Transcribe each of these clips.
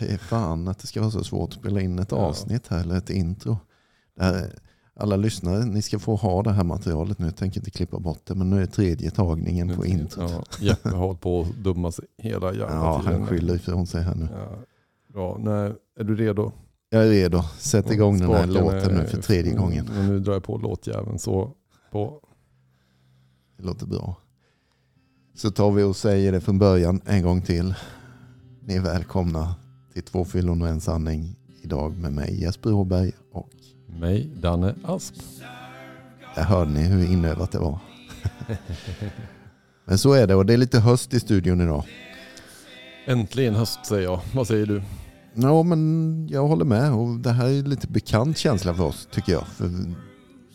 Är fan att det ska vara så svårt att spela in ett Ja. avsnitt här eller ett intro. Här, alla lyssnare, ni ska få ha det här materialet nu. Jag tänker inte klippa bort det, men nu är tredje tagningen på introt. Ja, Jeppe har hållit på att dumma sig hela jävla Ja, tiden. han skyller ifrån sig här nu. Ja, bra, nej, är du redo? Jag är redo. Sätt igång den här låten nu för tredje gången. Men nu drar jag på låtjäveln så på. Det låter bra. Så tar vi och säger det från början en gång till. Ni är välkomna till Två fyllon och en sanning. Idag med mig Jesper Åberg och Mig, Danne Asp. där hörde ni hur inövat det var. Men så är det och det är lite höst i studion idag. Äntligen höst säger jag. Vad säger du? Ja men jag håller med och det här är lite bekant känsla för oss tycker jag. För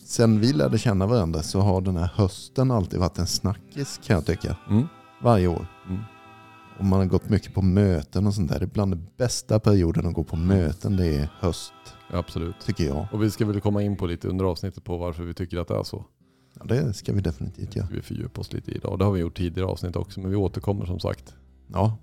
sen vi lärde känna varandra så har den här hösten alltid varit en snackis kan jag tycka. Mm. Varje år. Mm. Och man har gått mycket på möten och sånt där. Det är bland den bästa perioden att gå på möten det är höst Absolut. tycker jag. Och vi ska väl komma in på lite under avsnittet på varför vi tycker att det är så. Ja, det ska vi definitivt göra. Vi fördjupar oss lite idag. Det har vi gjort tidigare avsnitt också, men vi återkommer som sagt. Ja.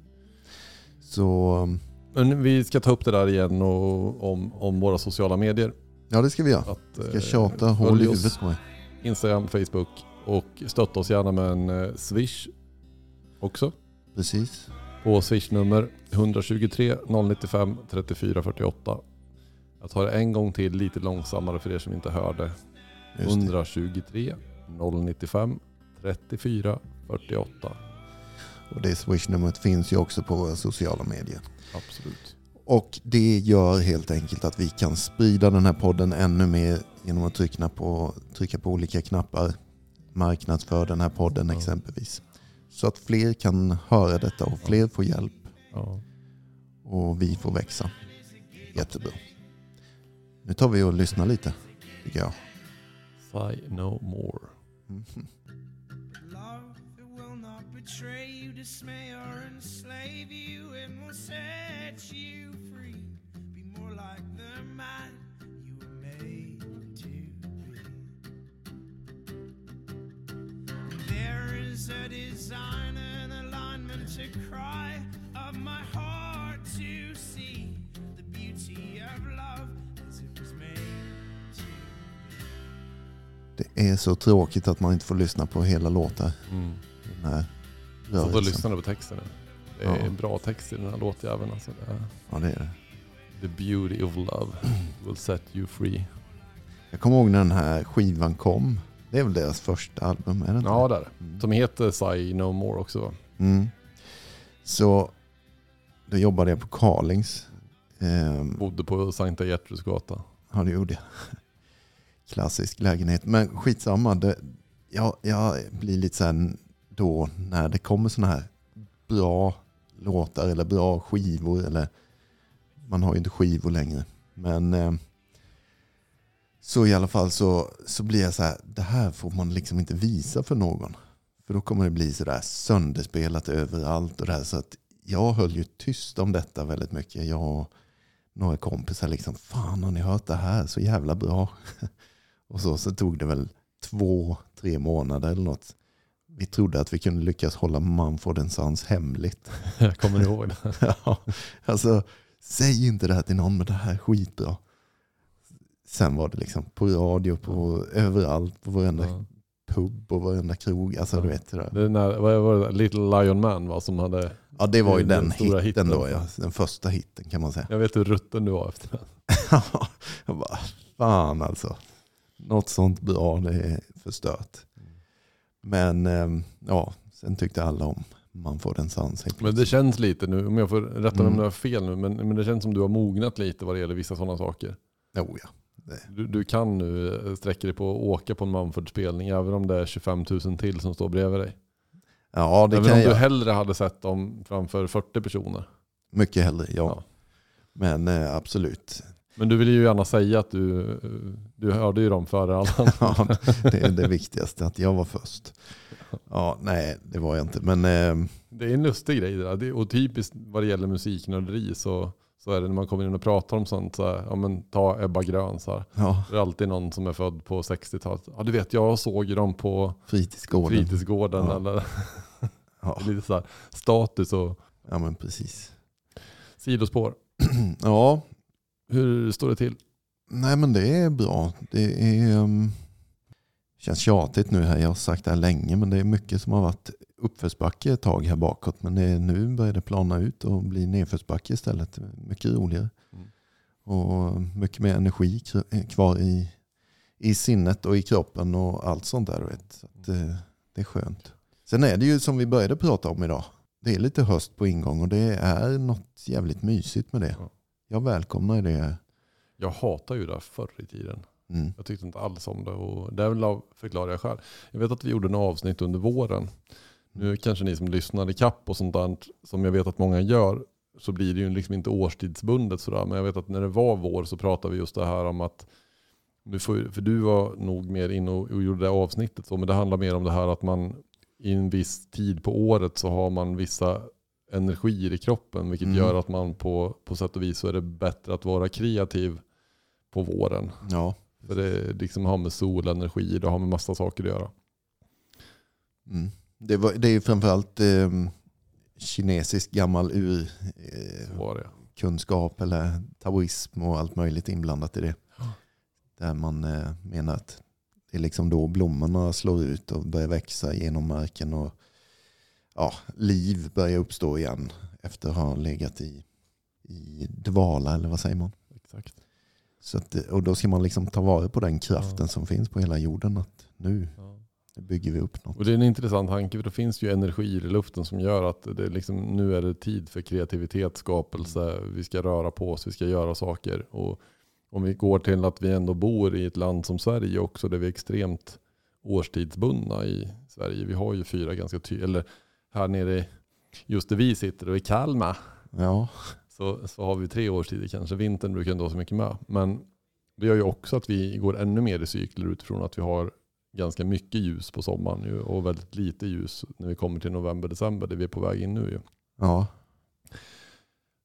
Så Men vi ska ta upp det där igen och, om, om våra sociala medier. ja det ska vi göra. Att, Ska eh, tjata hål följ i huvudet på mig. Instagram, Facebook och stötta oss gärna med en eh, swish också. Precis. På swishnummer 123 095 34 48. Jag tar det en gång till lite långsammare för er som inte hörde. Just det. 123 095 34 48. Och det swishnumret finns ju också på våra sociala medier. Absolut. Och det gör helt enkelt att vi kan sprida den här podden ännu mer genom att trycka på, trycka på olika knappar. Marknadsför den här podden Ja. exempelvis. Så att fler kan höra detta och fler får hjälp Ja. och vi får växa. Jättebra. Nu tar vi och lyssnar lite, tycker jag. Say no more. Mm. Love it will not betray you, dismay or enslave you. It will set you free. Be more like the man is a design and alignment to cry of my heart to see the beauty of love as it was made to be. Det är så tråkigt att man inte får lyssna på hela låtar. Mm. Den här Så då rörelsen. lyssnar du på texten nu. Det är Ja. bra text i den här låtjäveln. Alltså. Ja, det är det. The beauty of love will set you free. Jag kommer ihåg när den här skivan kom. Det är väl deras första album, är det inte? Ja, det är det. Mm. Som heter Say No More också. va? Mm. Så då jobbade jag på Carlings. Ehm, Bodde på Sankta Gertruds gata. ja, det gjorde jag. Klassisk lägenhet. Men skitsamma. Det, jag, jag blir lite så här då när det kommer sådana här bra låtar eller bra skivor. Eller, man har ju inte skivor längre. Men eh, så i alla fall så, så blir jag så här, det här får man liksom inte visa för någon. För då kommer det bli sådär sönderspelat överallt och det här. Så att jag höll ju tyst om detta väldigt mycket. Jag och några kompisar liksom, fan har ni hört det här? Så jävla bra. Och så, så tog det väl två, tre månader eller något. Vi trodde att vi kunde lyckas hålla Mumford Sons hemligt. Jag kommer ihåg det. Ja, alltså, säg inte det här till någon, men det här är skitbra. Sen var det liksom på radio, på överallt, på varenda Ja. pub och varenda krog. Alltså Ja. du vet det. Det är när, vad var det? Little Lion Man va? Som hade, Ja det var ju Den den, stora hitten, hitten. då ja. Den första hitten kan man säga. jag vet hur rutten du var efter den. jag bara, fan alltså. Något sånt bra, det är förstört. Men ehm, ja, sen tyckte alla om Mumford Sons. helt Men det känns lite nu, om jag får rätta mig Mm. om jag har fel nu, men, men det känns som du har mognat lite vad det gäller vissa sådana saker. Jo, ja. Du, du kan nu eh, sträcka dig på att åka på en Mumford-spelning även om det är 25 000 till som står bredvid dig. ja, det även kan om du jag. hellre hade sett dem framför 40 personer. Mycket hellre, ja. Ja. Men eh, absolut. Men du vill ju gärna säga att du, du hörde ju dem före alla andra. Ja, det är det viktigaste, att jag var först. Ja, nej, det var jag inte. Men eh, Det är en lustig grej det där. Och typiskt vad det gäller musiknörderi så, så är det när man kommer in och pratar om sånt. Så här, ja, men ta Ebba Grön. Så här. ja, Det är alltid någon som är född på 60-talet. Ja du vet jag såg dem på fritidsgården. fritidsgården. Ja. Eller, Ja, lite så här, status och ja, men precis. sidospår. ja, Hur står det till? nej men det är bra. Det är, um, känns tjatigt nu här. Jag har sagt det här länge men det är mycket som har varit uppförsbacke ett tag här bakåt. Men det är, nu börjar det plana ut och bli nedförsbacke istället. Mycket roligare. Mm. Och mycket mer energi kvar i, i sinnet och i kroppen och allt sånt där. Vet. Så eh, det är skönt. Sen är det ju som vi började prata om idag. Det är lite höst på ingång och det är något jävligt mysigt med det. Ja. Jag välkomnar det. Jag hatar ju det här förr i tiden. Mm. Jag tyckte inte alls om det och därvidlag förklarar jag själv. Jag vet att vi gjorde en avsnitt under våren. Nu kanske ni som lyssnar i kapp och sånt där, som jag vet att många gör, så blir det ju liksom inte årstidsbundet sådär. Men jag vet att när det var vår så pratade vi just det här om att, får, för du var nog mer inne och, och gjorde det avsnittet, så, men det handlar mer om det här att man i en viss tid på året så har man vissa energier i kroppen, vilket Mm. gör att man på, på sätt och vis så är det bättre att vara kreativ på våren. Ja. För det liksom har med solenergi, det har med massa saker att göra. Mm. Det, var, det är ju framförallt eh, kinesisk gammal ur, eh, eller taoism och allt möjligt inblandat i det. Ja. Där man eh, menar att det är liksom då blommorna slår ut och börjar växa genom marken och ja, liv börjar uppstå igen efter att ha legat i, i dvala eller vad säger man? Exakt. Så att, och då ska man liksom ta vara på den kraften Ja. som finns på hela jorden att nu Ja. Bygger vi upp något. Och det är en intressant tanke för det finns ju energier i luften som gör att det är liksom, nu är det tid för kreativitet, skapelse, vi ska röra på oss, vi ska göra saker. Och om vi går till att vi ändå bor i ett land som Sverige också där vi är extremt årstidsbundna i Sverige. Vi har ju fyra ganska tydliga, eller här nere just där vi sitter och i Kalmar Ja, så, så har vi tre årstider kanske. Vintern brukar inte vara så mycket med. Men det gör ju också att vi går ännu mer i cykler utifrån att vi har ganska mycket ljus på sommaren ju, och väldigt lite ljus när vi kommer till november, december där vi är på väg in nu. Ju. ja,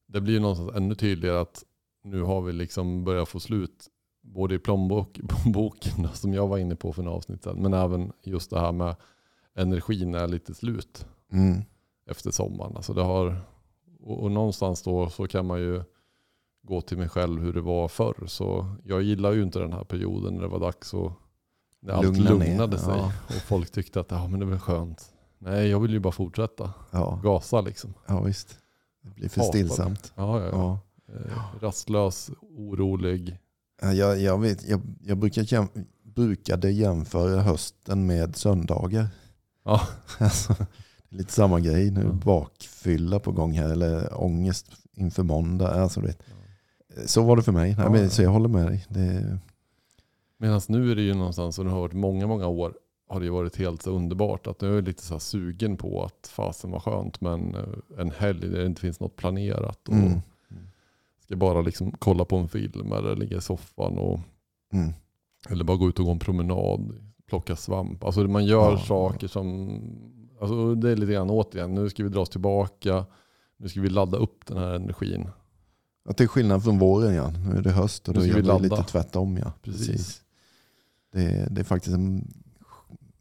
Det blir ju någonstans ännu tydligare att nu har vi liksom börjat få slut både i plånbok, boken då, som jag var inne på för en avsnitt sedan, men även just det här med energin är lite slut mm, efter sommaren. Alltså det har, och, och någonstans då så kan man ju gå till mig själv hur det var förr. Så jag gillar ju inte den här perioden när det var dags att allt Lugna ner, lugnade sig. ja. Och folk tyckte att ja, men det var skönt. Nej, jag vill ju bara fortsätta. ja, Gasa liksom. ja visst. Det blir för Hatar det. stillsamt. Ja, ja, ja. Ja. Eh, rastlös, orolig. Ja, Jag, jag, vet, jag, jag brukar jäm, brukade jämföra hösten med söndagar. Ja. Alltså, det är lite samma grej nu. Bakfylla på gång här eller ångest inför måndag. Alltså, vet. Så var det för mig. Nej, men. Så jag håller med dig. Det, Medan nu är det ju någonstans, och det har varit många, många år, har det ju varit helt så underbart. Att nu är jag lite så här sugen på att fasen var skönt, men eh, en helg där det inte finns något planerat. Och mm, Ska bara liksom kolla på en film eller ligga i soffan. Och, mm, eller bara gå ut och gå en promenad, plocka svamp. Alltså man gör Ja. saker som, alltså det är lite grann återigen, nu ska vi dra oss tillbaka. Nu ska vi ladda upp den här energin. Att det är skillnad från våren ja. Nu är det höst och då gör vi vi ladda. lite tvärtom ja. Precis. Det, det är faktiskt en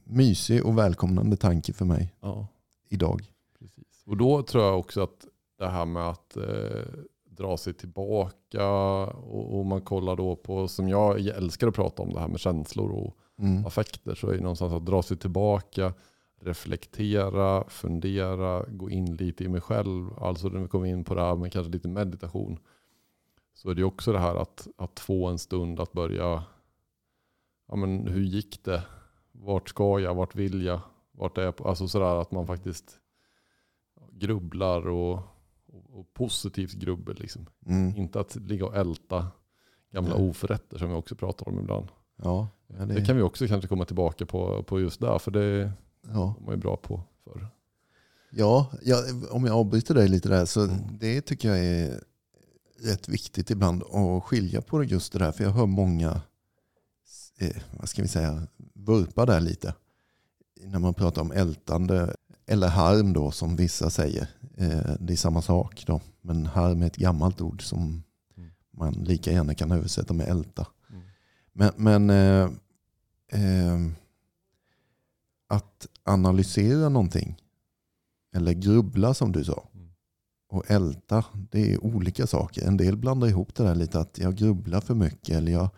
mysig och välkomnande tanke för mig Ja, idag. precis. Och då tror jag också att det här med att eh, dra sig tillbaka och, och man kollar då på, som jag älskar att prata om, det här med känslor och Mm. affekter så är det någonstans att dra sig tillbaka, reflektera, fundera, gå in lite i mig själv. Alltså när vi kommer in på det här med kanske lite meditation. Så är det också det här att, att få en stund att börja, ja men hur gick det? Vart ska jag? Vart vill jag? Vart är jag? Alltså sådär att man faktiskt grubblar och, och, och positivt grubbel. Liksom. Mm. Inte att ligga och älta gamla Nej. oförrätter som vi också pratar om ibland. Ja, Det... det, kan vi också kanske komma tillbaka på, på just där, för det ja. var man ju bra på förr. Ja, ja, om jag avbryter dig lite där så Mm. det tycker jag är rätt viktigt ibland att skilja på just det där. För jag hör många, eh, vad ska vi säga, vurpa där lite. När man pratar om ältande eller harm då som vissa säger. Eh, det är samma sak då. Men harm är ett gammalt ord som Mm. man lika gärna kan översätta med älta. Mm. Men, men eh, eh, att analysera någonting eller grubbla som du sa. Mm. och älta, det är olika saker. En del blandar ihop det där lite att jag grubblar för mycket eller jag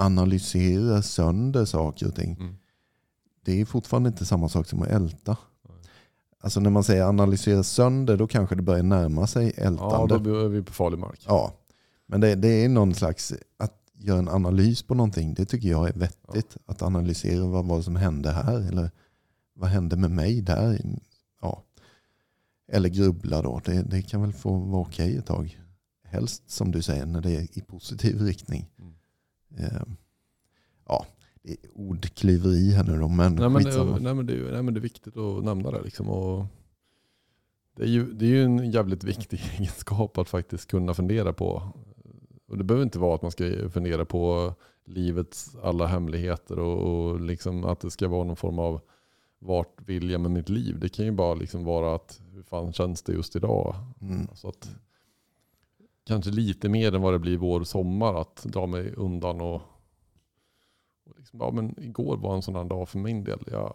analyserar sönder saker och ting. Mm. Det är fortfarande inte samma sak som att älta. Alltså när man säger analysera sönder, då kanske det börjar närma sig Ja, ältande. då är vi på farlig mark. Ja, men det, det är någon slags, att göra en analys på någonting, det tycker jag är vettigt. Att analysera vad var som hände här, eller vad hände med mig där. Ja. Eller grubbla då, det, det kan väl få vara okej ett tag. Helst som du säger, när det är i positiv riktning. Mm. Eh, ja, det är ordklyveri här nu då, men, Nej, men, skitsamma. det, nej, men det, är- nej, men det är viktigt att nämna det. Liksom, och det, är ju, det är ju en jävligt viktig egenskap att faktiskt kunna fundera på. Och det behöver inte vara att man ska fundera på livets alla hemligheter och, och liksom att det ska vara någon form av vart vill jag med mitt liv. Det kan ju bara liksom vara att hur fan känns det just idag? Mm. Så att, kanske lite mer än vad det blir vår sommar att dra mig undan och, och liksom, ja, men igår var en sån här dag för min del. Jag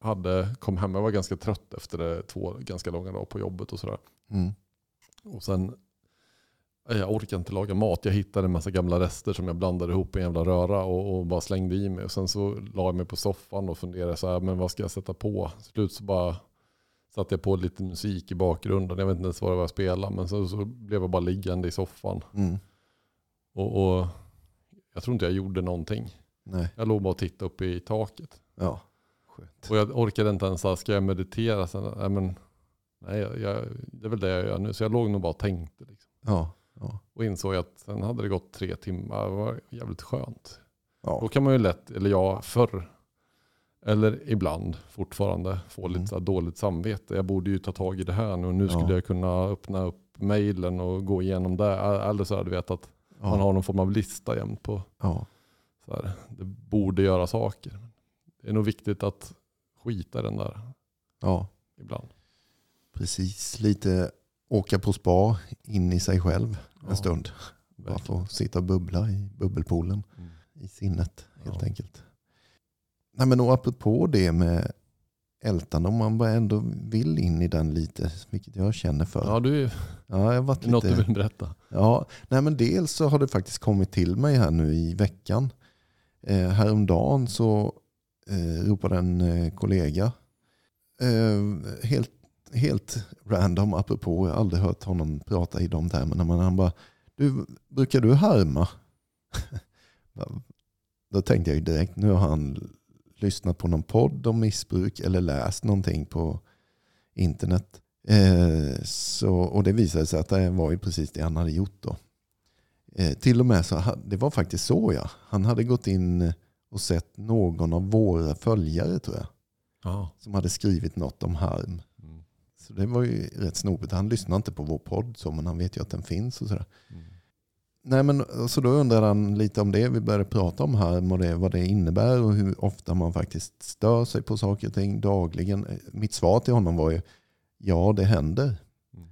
hade, kom hem, jag var ganska trött efter det, två ganska långa dagar på jobbet och sådär. Mm. Och sen, eh, jag orkade inte laga mat. Jag hittade en massa gamla rester som jag blandade ihop i en jävla röra och, och bara slängde i mig. Och sen så la jag mig på soffan och funderade så här, men vad ska jag sätta på? Slut så bara satte jag på lite musik i bakgrunden. Jag vet inte ens vad det var jag spelade, men så, så blev jag bara liggande i soffan. Mm. Och, och jag tror inte jag gjorde någonting. Nej, Jag låg bara och tittade upp i taket. ja. Skönt. Och jag orkade inte ens säga, ska jag meditera? Sen, nej, men, nej jag, jag, det är väl det jag gör nu. Så jag låg nog bara och tänkte. Liksom. Ja, ja. Och insåg att sen hade det gått tre timmar. Det var jävligt skönt. Då ja. kan man ju lätt, eller jag förr, eller ibland fortfarande få Mm. lite så här dåligt samvete. Jag borde ju ta tag i det här nu. Nu skulle Ja. jag kunna öppna upp mejlen och gå igenom det. Eller så här, du vet att man ja. har någon form av lista jämt på ja. så här, det borde göra saker. Det är nog viktigt att skita i den där ja. ibland. Precis, lite åka på spa in i sig själv en Ja, stund. Bara få sitta och bubbla i bubbelpoolen Mm. i sinnet helt enkelt. Nej, men och apropå det med ältande, om man bara ändå vill in i den lite, vilket jag känner för. Ja, du, Ja, jag varit något du lite, vill berätta? ja, nej, men dels så har det faktiskt kommit till mig här nu i veckan. Eh, häromdagen så eh, ropade en eh, kollega, eh, helt, helt random apropå, jag har aldrig hört honom prata i de termerna, men han bara, du, brukar du harma? Då tänkte jag direkt, nu har han lyssnat på någon podd om missbruk eller läst någonting på internet. Eh, så, och det visade sig att det var ju precis det han hade gjort då. Eh, till och med så, det var faktiskt så ja. Han hade gått in och sett någon av våra följare tror jag. Ja. Som hade skrivit något om harm. Mm. Så det var ju rätt snopet. Han lyssnar inte på vår podd så, men han vet ju att den finns och sådär. Mm. Nej, men, så då undrade han lite om det. Vi började prata om harm och det, vad det innebär och hur ofta man faktiskt stör sig på saker och ting dagligen. Mitt svar till honom var ju ja, det händer. Mm.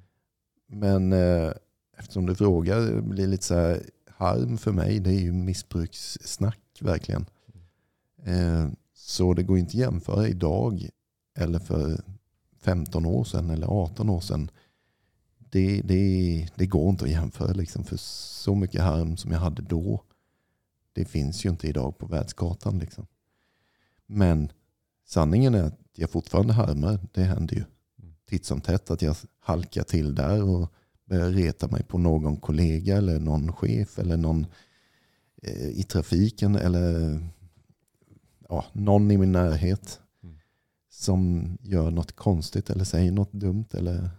Men eh, eftersom du frågar, det blir lite så här, harm för mig, det är ju missbrukssnack verkligen. Eh, så det går inte att jämföra idag eller för 15 år sedan eller 18 år sedan. Det, det, det går inte att jämföra liksom för så mycket harm som jag hade då. Det finns ju inte idag på världskartan. Liksom. Men sanningen är att jag fortfarande harmar. Det händer ju titt som tätt att jag halkar till där och börjar reta mig på någon kollega eller någon chef eller någon eh, i trafiken eller ja, någon i min närhet Mm. som gör något konstigt eller säger något dumt eller.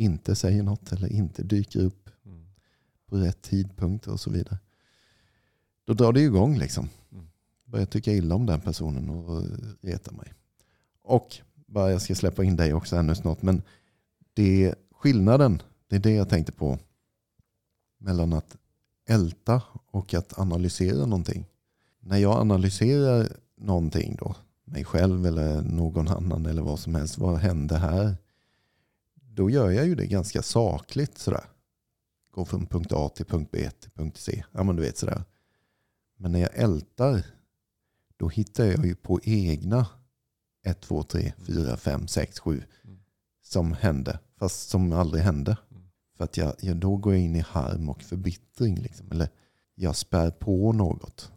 Inte säger något eller inte dyker upp Mm. på rätt tidpunkt och så vidare. Då drar det igång liksom. Mm. Börjar tycka illa om den personen och reta mig. Och bara jag ska släppa in dig också ännu snart. Men det är skillnaden, det är det jag tänkte på. Mellan att älta och att analysera någonting. När jag analyserar någonting då, mig själv eller någon annan eller vad som helst, vad hände här? Då gör jag ju det ganska sakligt sådär. Går från punkt A till punkt B till punkt C. Ja men du vet sådär. Men när jag ältar, då hittar jag ju på egna 1, 2, 3, 4, 5, 6, 7 Mm. som hände Fast som aldrig hände. Mm. För att jag, jag, då går jag in i harm och förbittring. Liksom. Eller jag spär på något.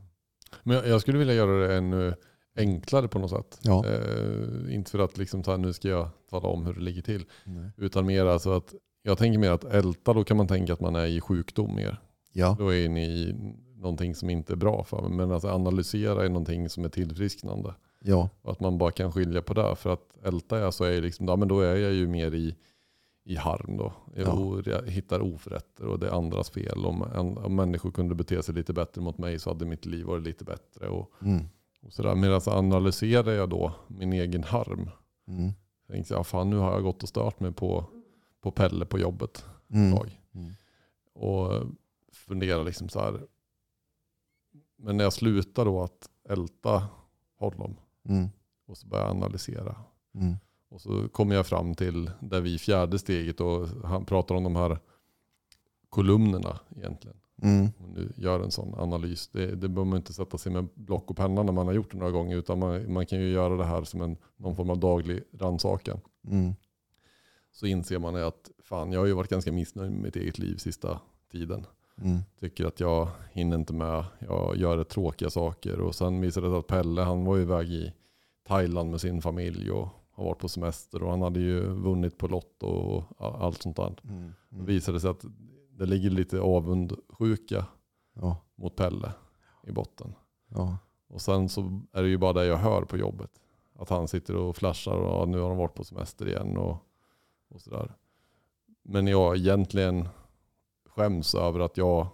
Men jag, jag skulle vilja göra det ännu enklare på något sätt. Ja. Eh, inte för att liksom här, nu ska jag tala om hur det ligger till. Nej. Utan mer alltså att jag tänker mer att älta, då kan man tänka att man är i sjukdom mer. Ja, Då är ni i någonting som inte är bra för mig. Men alltså analysera är någonting som är tillfrisknande. ja, Och att man bara kan skilja på det. För att älta jag så är liksom, ja, men då är jag ju mer i, i harm då. Jag, Ja. hittar oförrätter och det är andras fel. Om, en- om människor kunde bete sig lite bättre mot mig så hade mitt liv varit lite bättre. Och, mm, och sådär. Medan analyserar jag då min egen harm. mm, Tänkte jag, fan nu har jag gått och stört mig på, på Pelle på jobbet mm, mm, Och funderar liksom så här. Men när jag slutar då att älta honom mm, och så börjar jag analysera. mm, Och så kommer jag fram till där vi fjärde steget och han pratar om de här kolumnerna egentligen. Mm, Om du gör en sån analys. Det, det behöver man inte sätta sig med block och penna när man har gjort det några gånger. Utan man, man kan ju göra det här som en, någon form av daglig rannsakan. mm, Så inser man att fan, jag har ju varit ganska missnöjd med mitt eget liv sista tiden. mm, Tycker att jag hinner inte med. Jag gör rätt tråkiga saker. Och sen visade det sig att Pelle han var ju iväg i Thailand med sin familj och har varit på semester. Och han hade ju vunnit på Lotto och allt sånt där. mm, Det mm. visade sig att det ligger lite avundsjuka Ja, mot Pelle i botten. ja, Och sen så är det ju bara det jag hör på jobbet. Att han sitter och flashar och nu har han varit på semester igen och, och sådär. Men jag egentligen skäms över att jag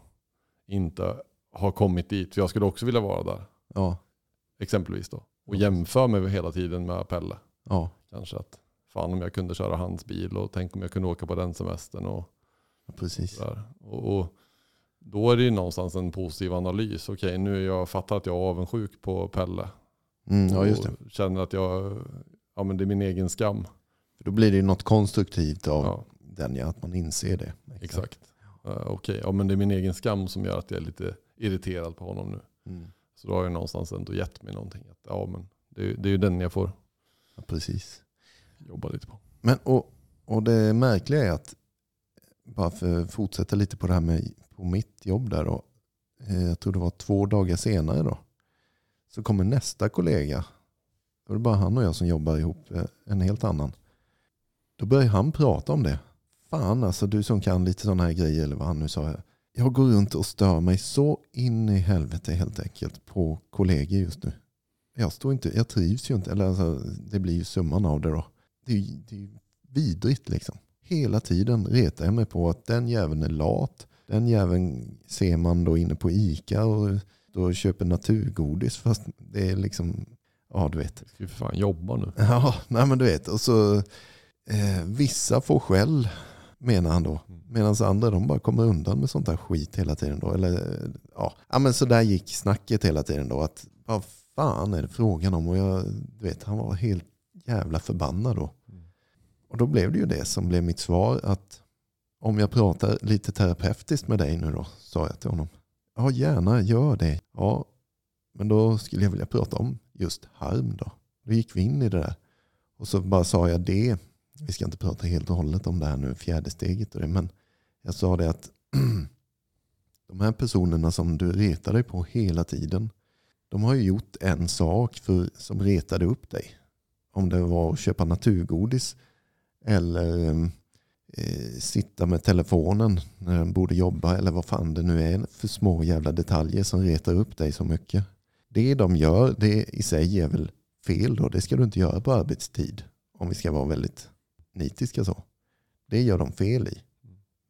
inte har kommit dit. För jag skulle också vilja vara där. ja, Exempelvis då. Och jämför mig hela tiden med Pelle. ja, Kanske att fan om jag kunde köra hans bil och tänk om jag kunde åka på den semestern. Och, precis. Och, och då är det ju någonstans en positiv analys. Okej, nu är jag fattar att jag är avundsjuk på Pelle. Mm, ja, just det. Och känner att jag, ja men det är min egen skam. För då blir det ju något konstruktivt av Ja, den, ja, att man inser det. exakt. Uh, Okej, ja men det är min egen skam som gör att jag är lite irriterad på honom nu. Mm, Så då har jag någonstans ändå gett mig någonting. Att, ja men det, är- det är ju den jag får ja, precis. jobba lite på. Men, och, och det märkliga är att, bara för att fortsätta lite på det här med på mitt jobb där då. Eh, jag tror det var två dagar senare då. Så kommer nästa kollega. Då är det bara han och jag som jobbar ihop, eh, en helt annan. Då börjar han prata om det. Fan alltså du som kan lite sådana här grejer eller vad han nu sa. Jag går runt och stör mig så in i helvete helt enkelt på kollegor just nu. Jag, står inte, jag trivs ju inte, eller alltså, det blir ju summan av det då. Det är, det är ju vidrigt liksom. Hela tiden retar jag mig på att den jäveln är lat. Den jäveln ser man då inne på Ica och då köper naturgodis fast det är liksom, ja du vet. Jag ska fan jobba nu. Ja, nej men du vet. Och så eh, vissa får skäll menar han då. Medan andra de bara kommer undan med sånt där skit hela tiden då. Eller, ja. ja men så där gick snacket hela tiden då. Att vad fan är det frågan om? Och jag, du vet, han var helt jävla förbannad då. Och då blev det ju det som blev mitt svar. Att om jag pratar lite terapeutiskt med dig nu då, sa jag till honom. Ja, gärna gör det. Ja, men då skulle jag vilja prata om just harm då. Då gick vi in i det där. Och så bara sa jag det. Vi ska inte prata helt och hållet om det här nu, fjärde steget och det. Men jag sa det att de här personerna som du retar dig på hela tiden. De har ju gjort en sak för, som retade upp dig. Om det var att köpa naturgodis eller ehm, eh, sitta med telefonen när den borde jobba eller vad fan det nu är för små jävla detaljer som retar upp dig så mycket. Det de gör, det i sig är väl fel då. Det ska du inte göra på arbetstid. Om vi ska vara väldigt nitiska så. Det gör de fel i.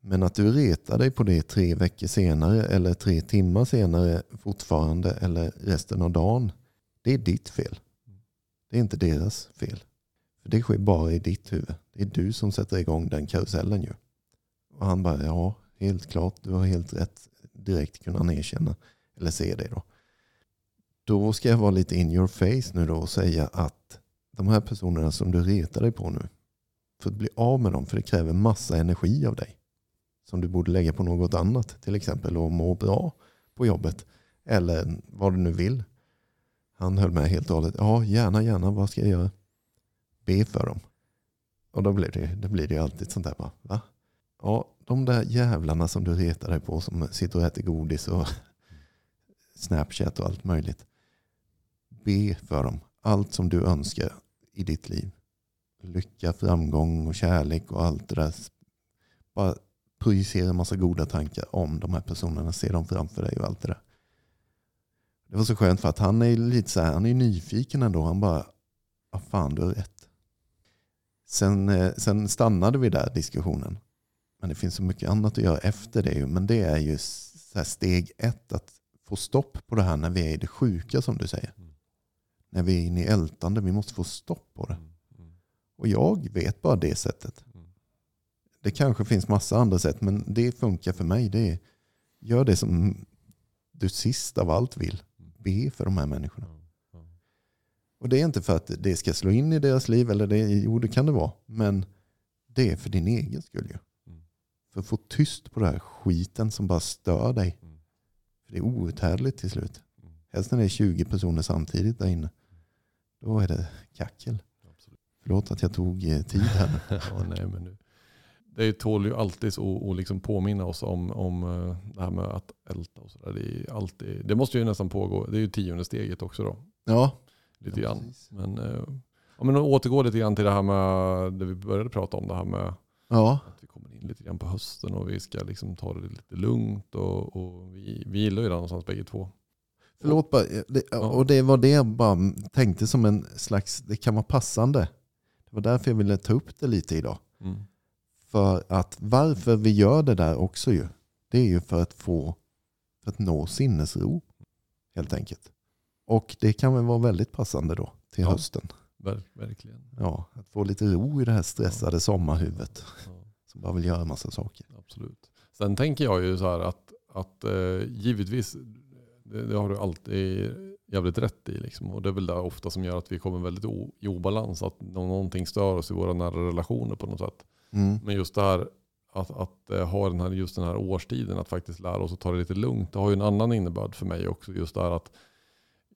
Men att du retar dig på det tre veckor senare eller tre timmar senare fortfarande eller resten av dagen. Det är ditt fel. Det är inte deras fel. För det sker bara i ditt huvud. Det är du som sätter igång den karusellen ju. Och han bara, ja, helt klart. Du har helt rätt. Direkt kunna han erkänna. Eller se det då. Då ska jag vara lite in your face nu då och säga att de här personerna som du retar dig på nu. För att bli av med dem, för det kräver massa energi av dig. Som du borde lägga på något annat. Till exempel att må bra på jobbet. Eller vad du nu vill. Han höll med helt och hållet. Ja, gärna, gärna. Vad ska jag göra? Be för dem. Och då blir det, då blir det ju alltid sånt där bara, va? Ja, de där jävlarna som du retar dig på som sitter och äter godis och Snapchat och allt möjligt. Be för dem. Allt som du önskar i ditt liv. Lycka, framgång och kärlek och allt det där. Bara projicera en massa goda tankar om de här personerna. Se dem framför dig och allt det där. Det var så skönt för att han är lite så här, han är nyfiken ändå. Han bara, ja fan du har rätt. Sen, eh, sen stannade vi där diskussionen. Men det finns så mycket annat att göra efter det. Men det är ju steg ett. Att få stopp på det här när vi är i det sjuka som du säger. Mm. När vi är inne i ältande. Vi måste få stopp på det. Mm. Mm. Och jag vet bara det sättet. Mm. Det kanske finns massa andra sätt. Men det funkar för mig. Det är, gör det som du sist av allt vill. Be för de här människorna. Och det är inte för att det ska slå in i deras liv. Eller det, jo, det kan det vara. Men det är för din egen skull ju. Mm. För att få tyst på den här skiten som bara stör dig. Mm. För det är outhärdligt till slut. Mm. Helst när det är 20 personer samtidigt där inne. Då är det kackel. Absolut. Förlåt att jag tog eh, tid här. ja, nej, men nu. Det tål ju alltid att liksom påminna oss om, om eh, det här med att älta och sådär. Det, är alltid- det måste ju nästan pågå. Det är ju tionde steget också då. Ja, Lite Ja, grann. Men, eh, ja, men återgå lite grann till det här med det vi började prata om. Det här med ja, att vi kommer in lite grann på hösten och vi ska liksom ta det lite lugnt. Och, och vi, vi gillar ju det någonstans bägge två. förlåt bara. eh, Det, och det var det jag bara tänkte som en slags, det kan vara passande. Det var därför jag ville ta upp det lite idag. Mm. För att varför vi gör det där också ju. Det är ju för att få, för att nå sinnesro. Helt enkelt. Och det kan väl vara väldigt passande då till Ja. hösten. Ver, verkligen. Ja, att få lite ro i det här stressade sommarhuvudet. Ja. Som bara vill göra en massa saker. Absolut. Sen tänker jag ju så här att, att eh, givetvis, det, det har du alltid jävligt rätt i. Liksom. Och det är väl det ofta som gör att vi kommer väldigt o, i obalans. Att nå- någonting stör oss i våra nära relationer på något sätt. Mm. Men just det här att, att eh, ha den här, just den här årstiden, att faktiskt lära oss att ta det lite lugnt. Det har ju en annan innebörd för mig också. Just det här att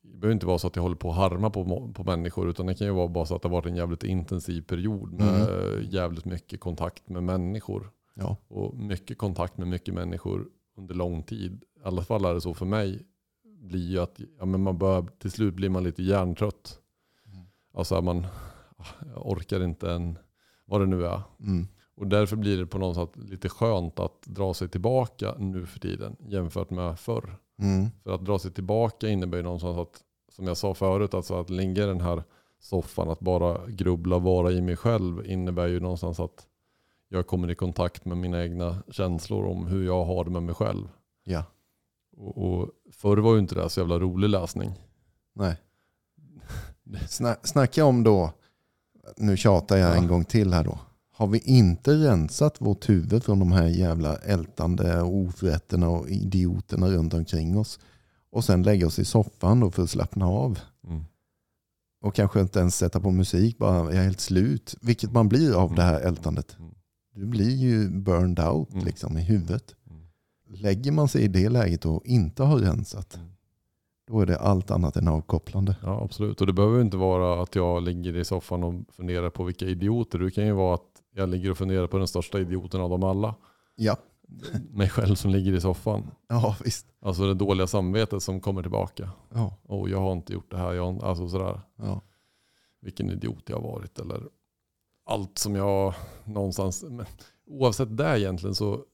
det behöver inte vara så att jag håller på att harma på, på människor. Utan det kan ju vara bara så att det har varit en jävligt intensiv period med jävligt mycket kontakt med människor. Ja. Och mycket kontakt med mycket människor under lång tid. I alla fall är det så för mig. Blir ju att ja, men man bör, till slut blir man lite hjärntrött. Mm. Alltså man orkar inte en, vad det nu är. Mm. Och därför blir det på något sätt lite skönt att dra sig tillbaka nu för tiden jämfört med förr. Mm. För att dra sig tillbaka innebär ju någonstans att, som jag sa förut, alltså att ligga i den här soffan, att bara grubbla och vara i mig själv innebär ju någonstans att jag kommer i kontakt med mina egna känslor om hur jag har det med mig själv. Ja. Och, och förr var ju inte det här så jävla rolig läsning. Nej. Sna snacka om då, nu tjatar jag Ja. en gång till här då. Har vi inte rensat vårt huvud från de här jävla ältande och oförrätterna och idioterna runt omkring oss och sen lägga oss i soffan då för att slappna av Mm. och kanske inte ens sätta på musik, bara jag är helt slut. Vilket man blir av det här ältandet. Mm. Du blir ju burned out Mm. liksom i huvudet. Mm. Lägger man sig i det läget och inte har rensat, Mm. då är det allt annat än avkopplande. Ja, absolut. Och det behöver inte vara att jag ligger i soffan och funderar på vilka idioter. Det kan ju vara att jag ligger och funderar på den största idioten av dem alla. Ja, Mig själv som ligger i soffan. ja visst. Alltså det dåliga samvetet som kommer tillbaka. Ja, Och jag har inte gjort det här. Jag, alltså sådär, ja. vilken idiot jag har varit. Eller allt som jag någonstans... Men oavsett det egentligen så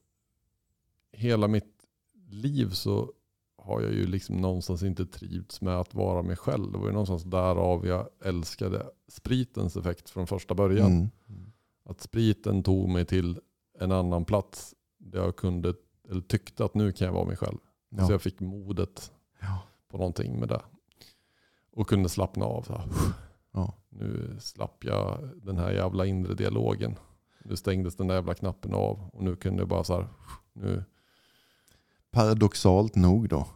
hela mitt liv så har jag ju liksom någonstans inte trivts med att vara mig själv. Det var ju någonstans därav jag älskade spritens effekt från första början. Mm. Att spriten tog mig till en annan plats där jag kunde, eller tyckte att nu kan jag vara mig själv. Ja. Så jag fick modet Ja. på någonting med det. Och kunde slappna av. Så. Ja. Nu slapp jag den här jävla inre dialogen. Nu stängdes den där jävla knappen av. Och nu kunde jag bara så här, nu, Paradoxalt nog då.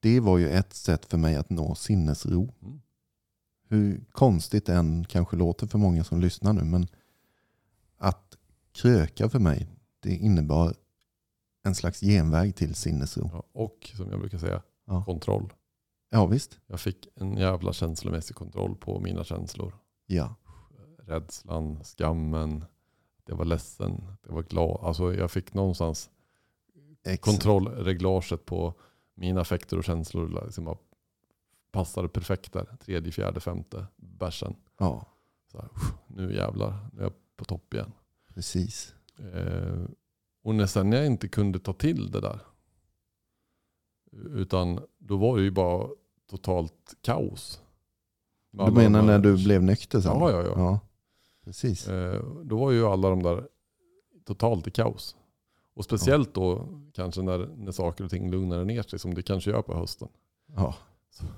Det var ju ett sätt för mig att nå sinnesro. Mm. Hur konstigt det än kanske låter för många som lyssnar nu. Men att kröka för mig, det innebar en slags genväg till sinnesro. ja, och som jag brukar säga, Ja. kontroll. Ja visst. Jag fick en jävla känslomässig kontroll på mina känslor. Ja. rädslan, skammen, jag var ledsen, jag var glad. Alltså jag fick någonstans kontrollreglaget på mina affekter och känslor liksom bara passade perfekt där. Tredje, fjärde, femte bärsen. Ja, Så här, "Uff, nu jävlar, nu är jag på topp igen. precis. Eh, och när sen jag inte kunde ta till det där. Utan då var det ju bara totalt kaos. Du menar när du blev nykter sen? Ja, ja, ja. ja. Precis. Eh, då var ju alla de där totalt i kaos. Och speciellt då kanske när, när saker och ting lugnade ner sig som det kanske gör på hösten. Ja,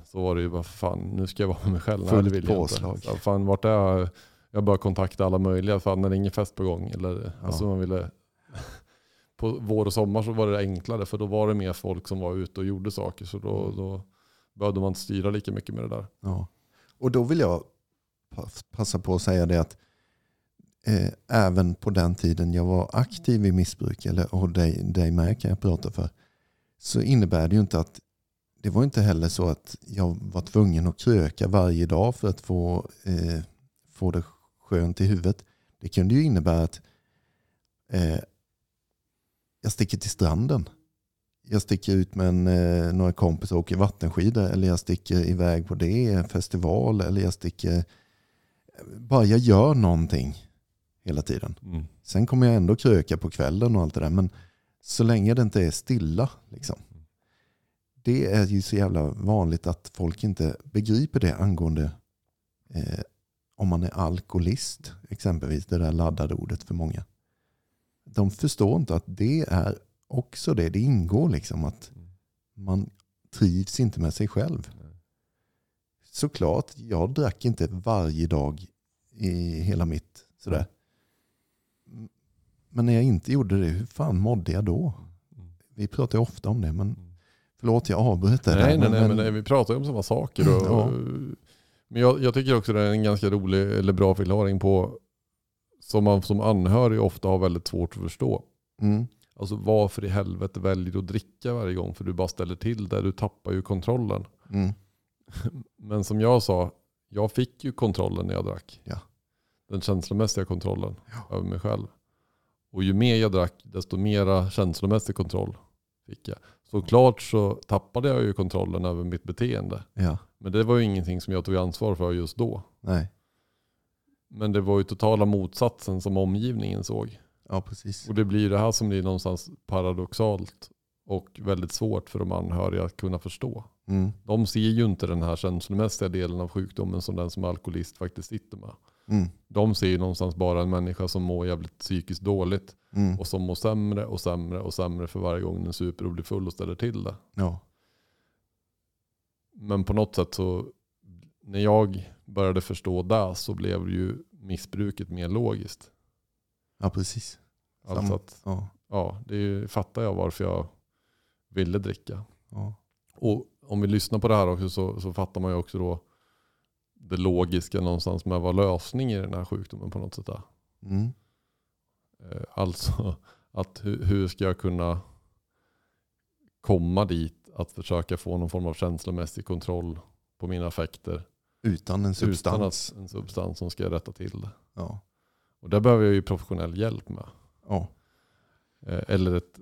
Så var det ju bara fan nu ska jag vara med mig själv. Nej, Fullt det vill påslag. Inte. Så, fan, vart är jag? Jag började kontakta alla möjliga. Fan, när det är ingen fest på gång. Eller, Ja. alltså man ville, på vår och sommar så var det enklare. För då var det mer folk som var ute och gjorde saker. Så då, Mm. då behövde man inte styra lika mycket med det där. ja. Och då vill jag pass- passa på att säga det att eh, även på den tiden jag var aktiv i missbruk, eller, och dig, dig med kan jag prata för, så innebär det ju inte att det var inte heller så att jag var tvungen att kröka varje dag för att få, eh, få det skönt i huvudet. Det kunde ju innebära att eh, jag sticker till stranden. Jag sticker ut med en, eh, några kompisar och åker vattenskidor. Eller jag sticker iväg på det, festival. Eller jag sticker... Bara jag gör någonting hela tiden. Mm. Sen kommer jag ändå kröka på kvällen och allt det där. Men så länge det inte är stilla. Liksom. Det är ju så jävla vanligt att folk inte begriper det angående eh, om man är alkoholist. Exempelvis det där laddade ordet för många. De förstår inte att det är också det. Det ingår liksom att man trivs inte med sig själv. Såklart, jag drack inte varje dag i hela mitt sådär. Men när jag inte gjorde det, hur fan mådde jag då? Mm. Vi pratar ju ofta om det, men Mm. Förlåt jag avbröt det Nej, nej, nej, men, nej, vi pratar ju om samma saker. Och, Ja. Men jag, jag tycker också det är en ganska rolig eller bra förklaring på som man som anhörig ofta har väldigt svårt att förstå. Mm, Alltså varför i helvete väljer du att dricka varje gång? För du bara ställer till det. Du tappar ju kontrollen. mm, Men som jag sa, jag fick ju kontrollen när jag drack. Ja. Den känslomässiga kontrollen Ja. över mig själv. Och ju mer jag drack, desto mera känslomässig kontroll fick jag. Såklart så tappade jag ju kontrollen över mitt beteende. ja, Men det var ju ingenting som jag tog ansvar för just då. nej, Men det var ju totala motsatsen som omgivningen såg. ja precis. Och det blir ju det här som blir någonstans paradoxalt och väldigt svårt för de anhöriga att kunna förstå. Mm, De ser ju inte den här känslomässiga delen av sjukdomen som den som är alkoholist faktiskt sitter med. Mm, De ser ju någonstans bara en människa som mår jävligt psykiskt dåligt mm, och som mår sämre och sämre och sämre för varje gång den super och blir full och ställer till det. ja, Men på något sätt så när jag började förstå det så blev ju missbruket mer logiskt. ja, precis. Alltså att, Ja, ja, det är fattar jag varför jag ville dricka. ja, Och om vi lyssnar på det här också så, så fattar man ju också då det logiska någonstans med vad lösning i den här sjukdomen på något sätt är. mm, Eh, Alltså att hur, ska jag kunna komma dit att försöka få någon form av känslomässig kontroll på mina affekter utan en utan substans. att en substans som ska rätta till det. Ja, Och där behöver jag ju professionell hjälp med. ja, Eh, Eller ett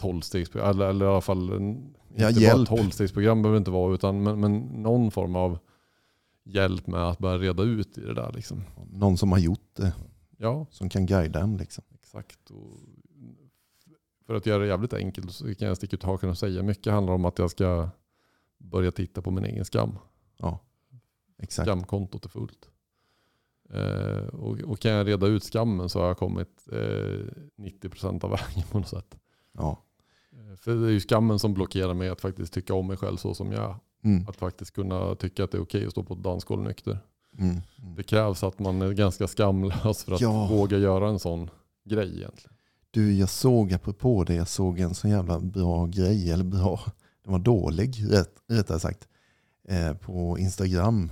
tolvstegsprogram, eller, eller i alla fall en, Ja, inte hjälp. bara ett tolvstegsprogram behöver det inte vara, utan men, men någon form av hjälp med att börja reda ut i det där. Liksom. någon som har gjort det, Ja, som kan guida en. Liksom. exakt. Och för att göra det jävligt enkelt så kan jag sticka ut hakan och säga mycket handlar om att jag ska börja titta på min egen skam. Ja, exakt. Skamkontot är fullt. Eh, och, och kan jag reda ut skammen så har jag kommit eh, 90% av vägen på något sätt. Ja. Eh, För det är ju skammen som blockerar mig att faktiskt tycka om mig själv så som jag är. Mm, Att faktiskt kunna tycka att det är okej att stå på ett dansgolv nykter. mm, mm. Det krävs att man är ganska skamlös för att Ja. våga göra en sån grej egentligen. Du, jag såg apropå det, jag såg en så jävla bra grej, eller bra, den var dålig rätt, rättare sagt, eh, på Instagram.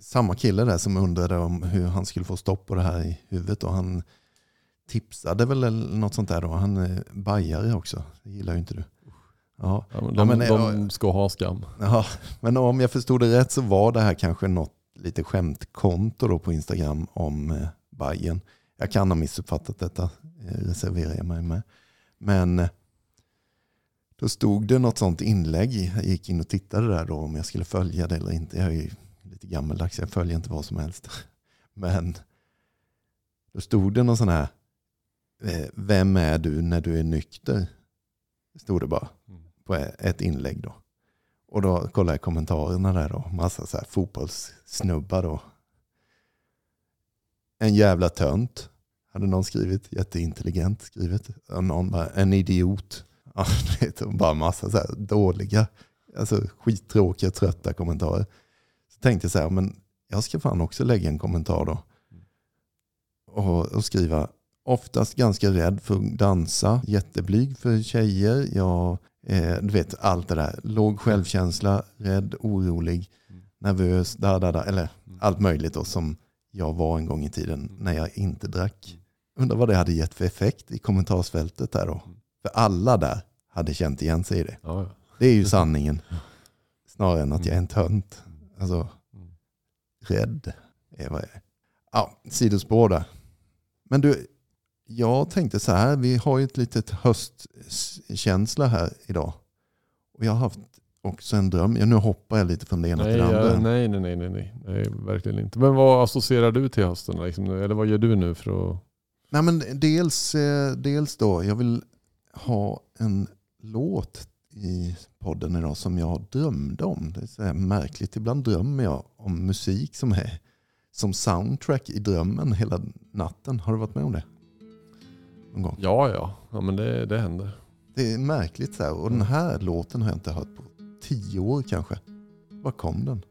Samma kille där som undrade om hur han skulle få stopp på det här i huvudet och han tipsade väl eller något sånt där då. Han är bajare också, det gillar ju inte du. Ja, Ja, men Ja, de, men, de ska ha skam. ja, men om jag förstod det rätt så var det här kanske något lite skämtkonto då på Instagram om eh, Bajen. Jag kan ha missuppfattat detta, eh, reserverar jag mig med. Men eh, då stod det något sånt inlägg. Jag gick in och tittade där då om jag skulle följa det eller inte. Jag är ju lite gammaldags, jag följer inte vad som helst. Men då stod det någon sån här, eh, vem är du när du är nykter? Stod det bara Mm på e- ett inlägg då. Och då kollade jag kommentarerna där då. Massa så här fotbollssnubbar då. En jävla tönt. Hade någon skrivit. Jätteintelligent skrivet. Och någon bara, en idiot. Ja, det bara massa så här dåliga, alltså skittråkiga, trötta kommentarer. Så tänkte jag så här, men jag ska fan också lägga en kommentar då. Och, och skriva, oftast ganska rädd för att dansa, jätteblyg för tjejer. Jag, eh, du vet allt det där. Låg självkänsla, rädd, orolig, Mm. nervös, da, da, da, eller Mm. allt möjligt då som jag var en gång i tiden Mm. när jag inte drack. Undrar vad det hade gett för effekt i kommentarsfältet där då. Mm. För alla där hade känt igen sig i det. Ja, ja. Det är ju sanningen. Snarare än att jag är en tönt. Alltså, Mm. rädd är vad jag är. Ja, sidospår där. Men du, jag tänkte så här, vi har ju ett litet höstkänsla här idag. Och jag har haft också en dröm. Ja, nu hoppar jag lite från det ena Nej, till det andra. ja, nej, nej, nej, nej, nej, verkligen inte. Men vad associerar du till hösten? Liksom? Eller vad gör du nu för att... Nej, men dels, eh, dels då, jag vill ha en låt i podden idag som jag drömde om. Det är så märkligt, ibland drömmer jag om musik som är som soundtrack i drömmen hela natten. Har du varit med om det? Någon gång? Ja, ja, ja men det, det händer. Det är märkligt så här. Och den här låten har jag inte hört på tio år kanske. Var kom den?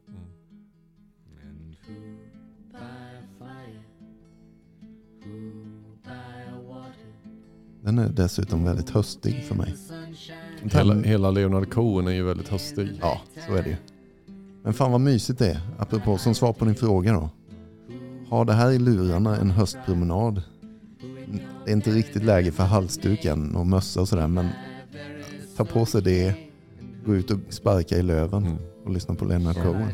Den är dessutom väldigt höstig för mig. Hela, hela Leonard Cohen är ju väldigt höstig. Ja, så är det ju. Men fan vad mysigt det är. Apropå som svar på din fråga då. Har det här i lurarna en höstpromenad? Det är inte riktigt läge för halsduk än och mössa och sådär men ta på sig det, gå ut och sparka i löven Mm. och lyssna på Leonard Cohen.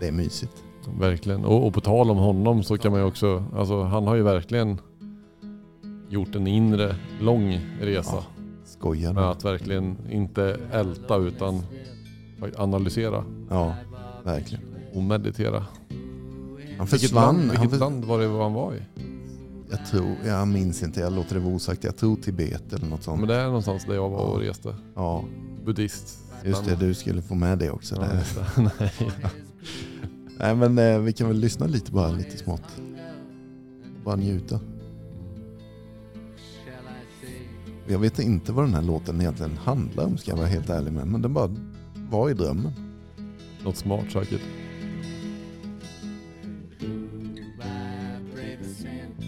Det är mysigt. Verkligen. Och, och på tal om honom så kan man ju också, alltså han har ju verkligen gjort en inre lång resa. Ja, skojar Med att verkligen inte älta utan analysera Ja, verkligen. och meditera. Han Vilket, försvann. land, han vilket för, land var det han var i? Jag tror, jag minns inte, jag låter det vara osagt. Jag tror Tibet eller något sånt. Men det är någonstans där jag var och reste. Ja, Buddhist. just det. Du skulle få med det också. Ja, det. Nej. Nej men eh, vi kan väl lyssna lite bara, lite smått. Bara njuta. Jag vet inte vad den här låten egentligen handlar om ska jag vara helt ärlig med. Men den bara var i drömmen. Något smart säkert.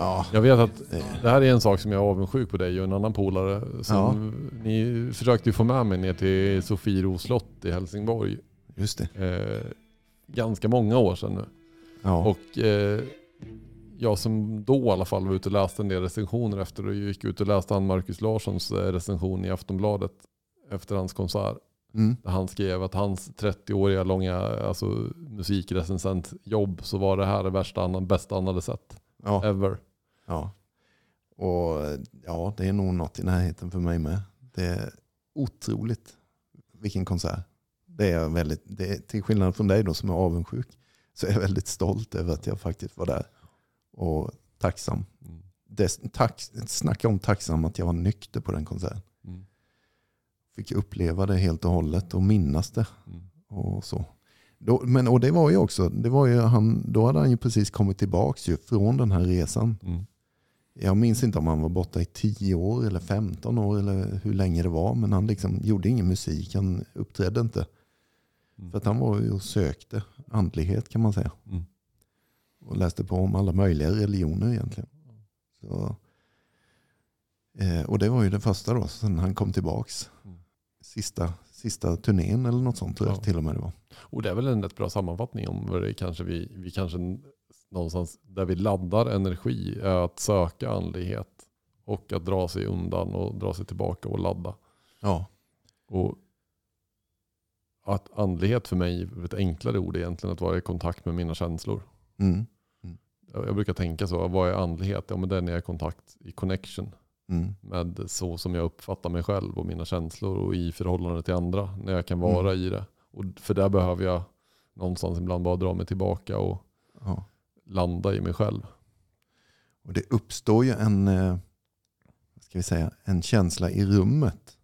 Ja, Jag vet att det, här är en sak som jag är avundsjuk på dig och en annan polare. Som Ni försökte ju få med mig ner till Sofiero slott i Helsingborg. just det. Eh, ganska många år sedan nu. Ja, Och eh, jag som då i alla fall var ute och läste en del recensioner efter och gick ut och läste han Marcus Larssons eh, recension i Aftonbladet efter hans konsert. mm, Där han skrev att hans 30-åriga långa alltså, musikrecensentjobb så var det här det värsta bästa han hade sett. ja, Ever. Ja. Och ja, det är nog något i närheten för mig med. Det är otroligt vilken konsert. Det är väldigt, det är, till skillnad från dig då som är avundsjuk så är jag väldigt stolt över att jag faktiskt var där. Och tacksam. Mm. Det, tack, snacka om tacksam att jag var nykter på den konserten. Mm. Fick uppleva det helt och hållet och minnas det. Mm. och så. Då, men, och det var ju också, det var ju han, då hade han ju precis kommit tillbaka ju från den här resan. Mm. Jag minns inte om han var borta i 10 år eller 15 år eller hur länge det var. Men han liksom gjorde ingen musik, han uppträdde inte. Mm. För att han var ju och sökte andlighet kan man säga. Mm. och läste på om alla möjliga religioner egentligen. Så, eh, och det var ju det första då, sen han kom tillbaks. Mm. Sista, sista turnén eller något sånt tror jag Ja. till och med det var. Och det är väl en rätt bra sammanfattning om vad det kanske vi, vi kanske någonstans där vi laddar energi är att söka andlighet och att dra sig undan och dra sig tillbaka och ladda. Ja, Och att andlighet för mig är ett enklare ord egentligen att vara i kontakt med mina känslor. mm, Jag jag brukar tänka så, vad är andlighet? Ja men den är i kontakt, i connection mm, med så som jag uppfattar mig själv och mina känslor och i förhållande till andra. När jag kan vara i det. Och för där behöver jag någonstans ibland bara dra mig tillbaka och ja. Landa i mig själv. Och det uppstår ju en, eh, ska vi säga, en känsla i rummet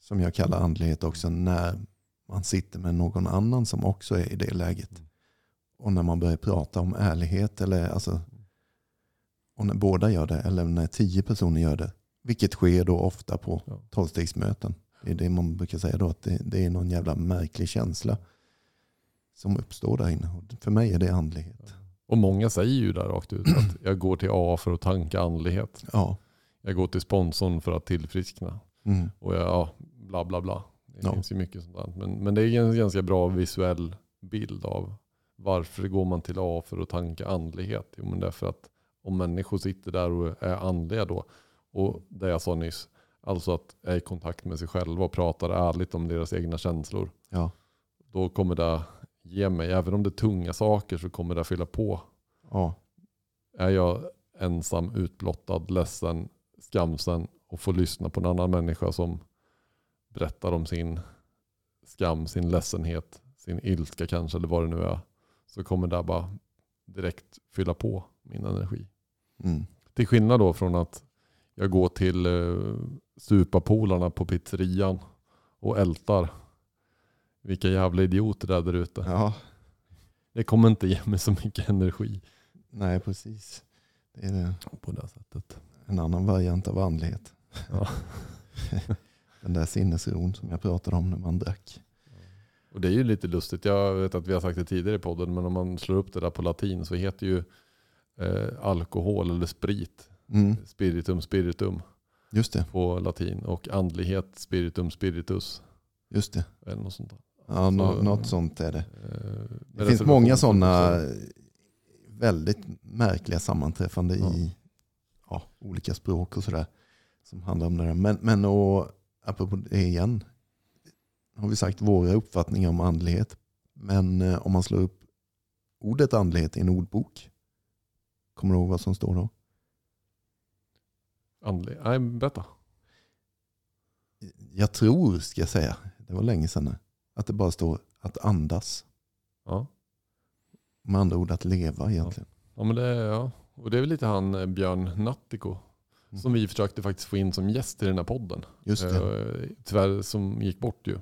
som jag kallar andlighet också när man sitter med någon annan som också är i det läget. Mm. Och när man börjar prata om ärlighet eller alltså, och när båda gör det eller när tio personer gör det. Vilket sker då ofta på tolvstegsmöten. Det är det man brukar säga då att det, det är någon jävla märklig känsla som uppstår där inne. För mig är det andlighet. Och många säger ju där rakt ut att jag går till A för att tanka andlighet. Ja. Jag går till sponsorn för att tillfriskna. Mm. Och jag, ja, bla bla bla. Det Ja. finns ju mycket sånt där. Men, men det är en ganska bra visuell bild av varför går man till A för att tanka andlighet? Jo men därför att om människor sitter där och är andliga då, och det jag sa nyss, alltså att är i kontakt med sig själva och pratar ärligt om deras egna känslor, Ja. då kommer det ge mig, även om det är tunga saker så kommer det fylla på. Ja. Är jag ensam, utblottad, ledsen, skamsen och får lyssna på en annan människa som berättar om sin skam, sin ledsenhet, sin ilska kanske eller vad det nu är. Så kommer det bara direkt fylla på min energi. Mm. Till skillnad då från att jag går till eh, supapolarna på pizzerian och ältar. Vilka jävla idioter det är där ute. ja. Det kommer inte ge mig så mycket energi Nej, precis. Det är det. på det sättet. en annan variant av andlighet. Ja. Den där sinnesron som jag pratade om när man drack. Och det är ju lite lustigt. Jag vet att vi har sagt det tidigare i podden, men om man slår upp det där på latin så heter ju eh, alkohol eller sprit Mm. spiritum spiritum Just det, på latin och andlighet spiritum spiritus. just det. Eller något sånt där. Ja, Så- något sånt är det. Eh, Det finns många sådana väldigt märkliga sammanträffande Ja. i ja, olika språk och sådär. Som handlar om det där. Men, men och, apropå det igen. Har vi sagt våra uppfattningar om andlighet. Men eh, om man slår upp ordet andlighet i en ordbok. Kommer du ihåg vad som står då? Andlig. Nej, berätta. Jag tror, ska jag säga, det var länge sedan nu, att det bara står att andas. Ja. Med andra ord att leva egentligen. Ja, men det, är- ja. Och det är väl lite han eh, Björn Nattiko Mm. som vi försökte faktiskt få in som gäst i den här podden. Just det. Eh, tyvärr som gick bort ju.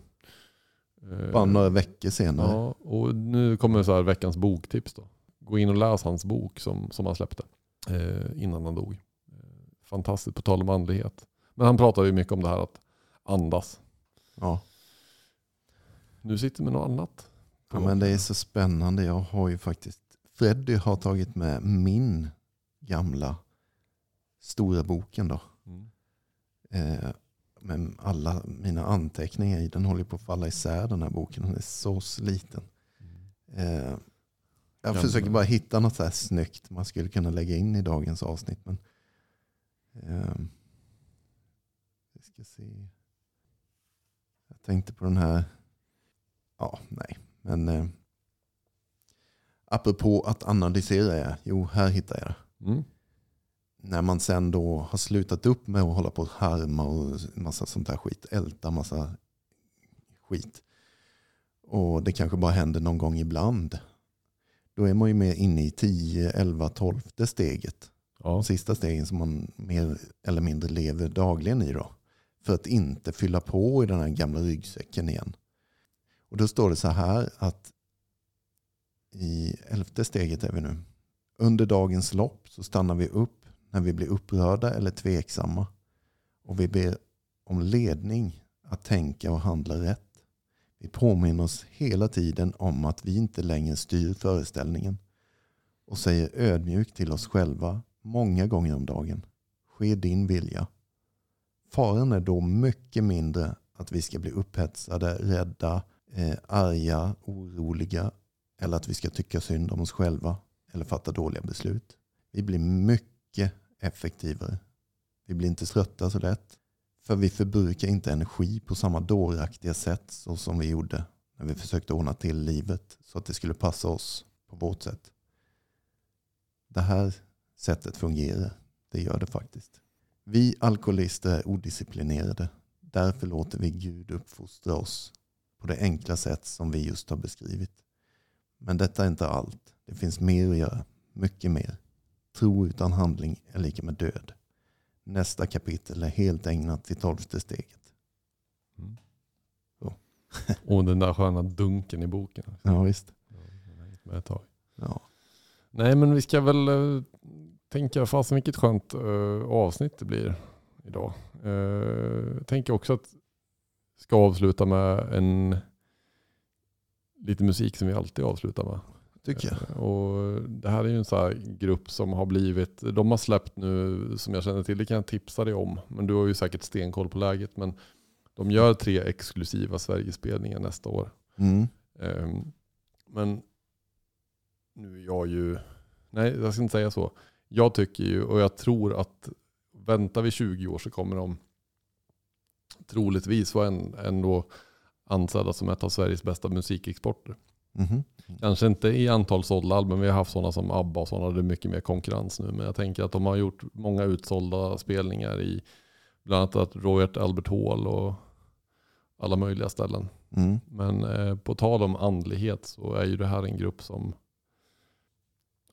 Eh, Bara några veckor senare. Ja, och nu kommer så här veckans boktips då. Gå in och läs hans bok som, som han släppte eh, innan han dog. Fantastiskt, på tal om andlighet. Men han pratade ju mycket om det här att andas. Ja. Nu sitter med något annat. Ja, men det är så spännande. Jag har ju faktiskt, Freddy har tagit med min gamla stora boken då. Mm. Eh, med alla mina anteckningar i. Den håller på att falla isär den här boken. Den är så sliten. Eh, jag Gamla. försöker bara hitta något så här snyggt man skulle kunna lägga in i dagens avsnitt. Men, eh, vi ska se. Jag tänkte på den här. Ja, nej. Men eh, apropå att analysera. Jo, här hittar jag det Mm. när man sen då har slutat upp med att hålla på och harma och massa sånt där skit, älta massa skit. Och det kanske bara händer någon gång ibland. Då är man ju mer inne i 10, 11, 12 steget. Ja. Sista stegen som man mer eller mindre lever dagligen i då. För att inte fylla på i den här gamla ryggsäcken igen. Och då står det så här att i elfte steget är vi nu. Under dagens lopp så stannar vi upp när vi blir upprörda eller tveksamma. Och vi ber om ledning att tänka och handla rätt. Vi påminner oss hela tiden om att vi inte längre styr föreställningen. och säger ödmjukt till oss själva många gånger om dagen. Ske din vilja. Faran är då mycket mindre att vi ska bli upphetsade, rädda, eh, arga, oroliga eller att vi ska tycka synd om oss själva eller fatta dåliga beslut. Vi blir mycket effektivare. Vi blir inte trötta så lätt. För vi förbrukar inte energi på samma dåraktiga sätt så som vi gjorde när vi försökte ordna till livet så att det skulle passa oss på vårt sätt. Det här sättet fungerar. Det gör det faktiskt. Vi alkoholister är odisciplinerade. Därför låter vi Gud uppfostra oss på det enkla sätt som vi just har beskrivit. Men detta är inte allt. Det finns mer att göra. Mycket mer. Tro utan handling är lika med död. Nästa kapitel är helt ägnat till tolfte steget. Och den där sköna dunken i boken. Ja visst. Med ett tag. Ja. Nej men vi ska väl eh, tänka, fasen vilket skönt eh, avsnitt det blir idag. Eh, jag tänker också att ska avsluta med en lite musik som vi alltid avslutar med. Tycker jag. Eh, Och det här är ju en sån här grupp som har blivit, de har släppt nu som jag känner till, det kan jag tipsa dig om. Men du har ju säkert stenkoll på läget. Men de gör tre exklusiva Sverigespelningar nästa år. Mm. Ehm, Men nu är jag ju, nej jag ska inte säga så. Jag tycker ju, och jag tror att väntar vi 20 år så kommer de troligtvis vara en, ändå ansedda som ett av Sveriges bästa musikexporter. Mhm. Kanske inte i antal sålda album, vi har haft sådana som ABBA och sådana, det är mycket mer konkurrens nu. Men jag tänker att de har gjort många utsålda spelningar i bland annat Royal Albert Hall och alla möjliga ställen. Mm. Men eh, på tal om andlighet så är ju det här en grupp som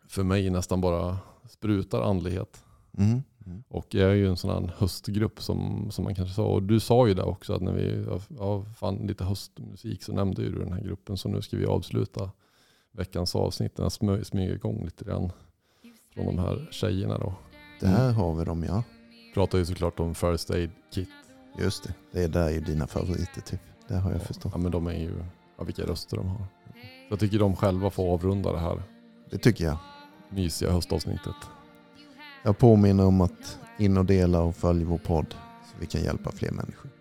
för mig nästan bara sprutar andlighet. Mm. Mm. Och jag är ju en sån här höstgrupp som, som man kanske sa. Och du sa ju det också att när vi ja, fann lite höstmusik så nämnde ju du den här gruppen. Så nu ska vi avsluta veckans avsnitt. Den smyger igång lite grann från de här tjejerna då. Där har vi dem ja. Pratar ju såklart om First Aid Kit. Just det. Det är där är dina favoriter typ. Det har jag förstått. Ja men de är ju, ja, vilka röster de har. Så jag tycker de själva får avrunda det här Det tycker jag. mysiga höstavsnittet. Jag påminner om att in och dela och följ vår podd så vi kan hjälpa fler människor.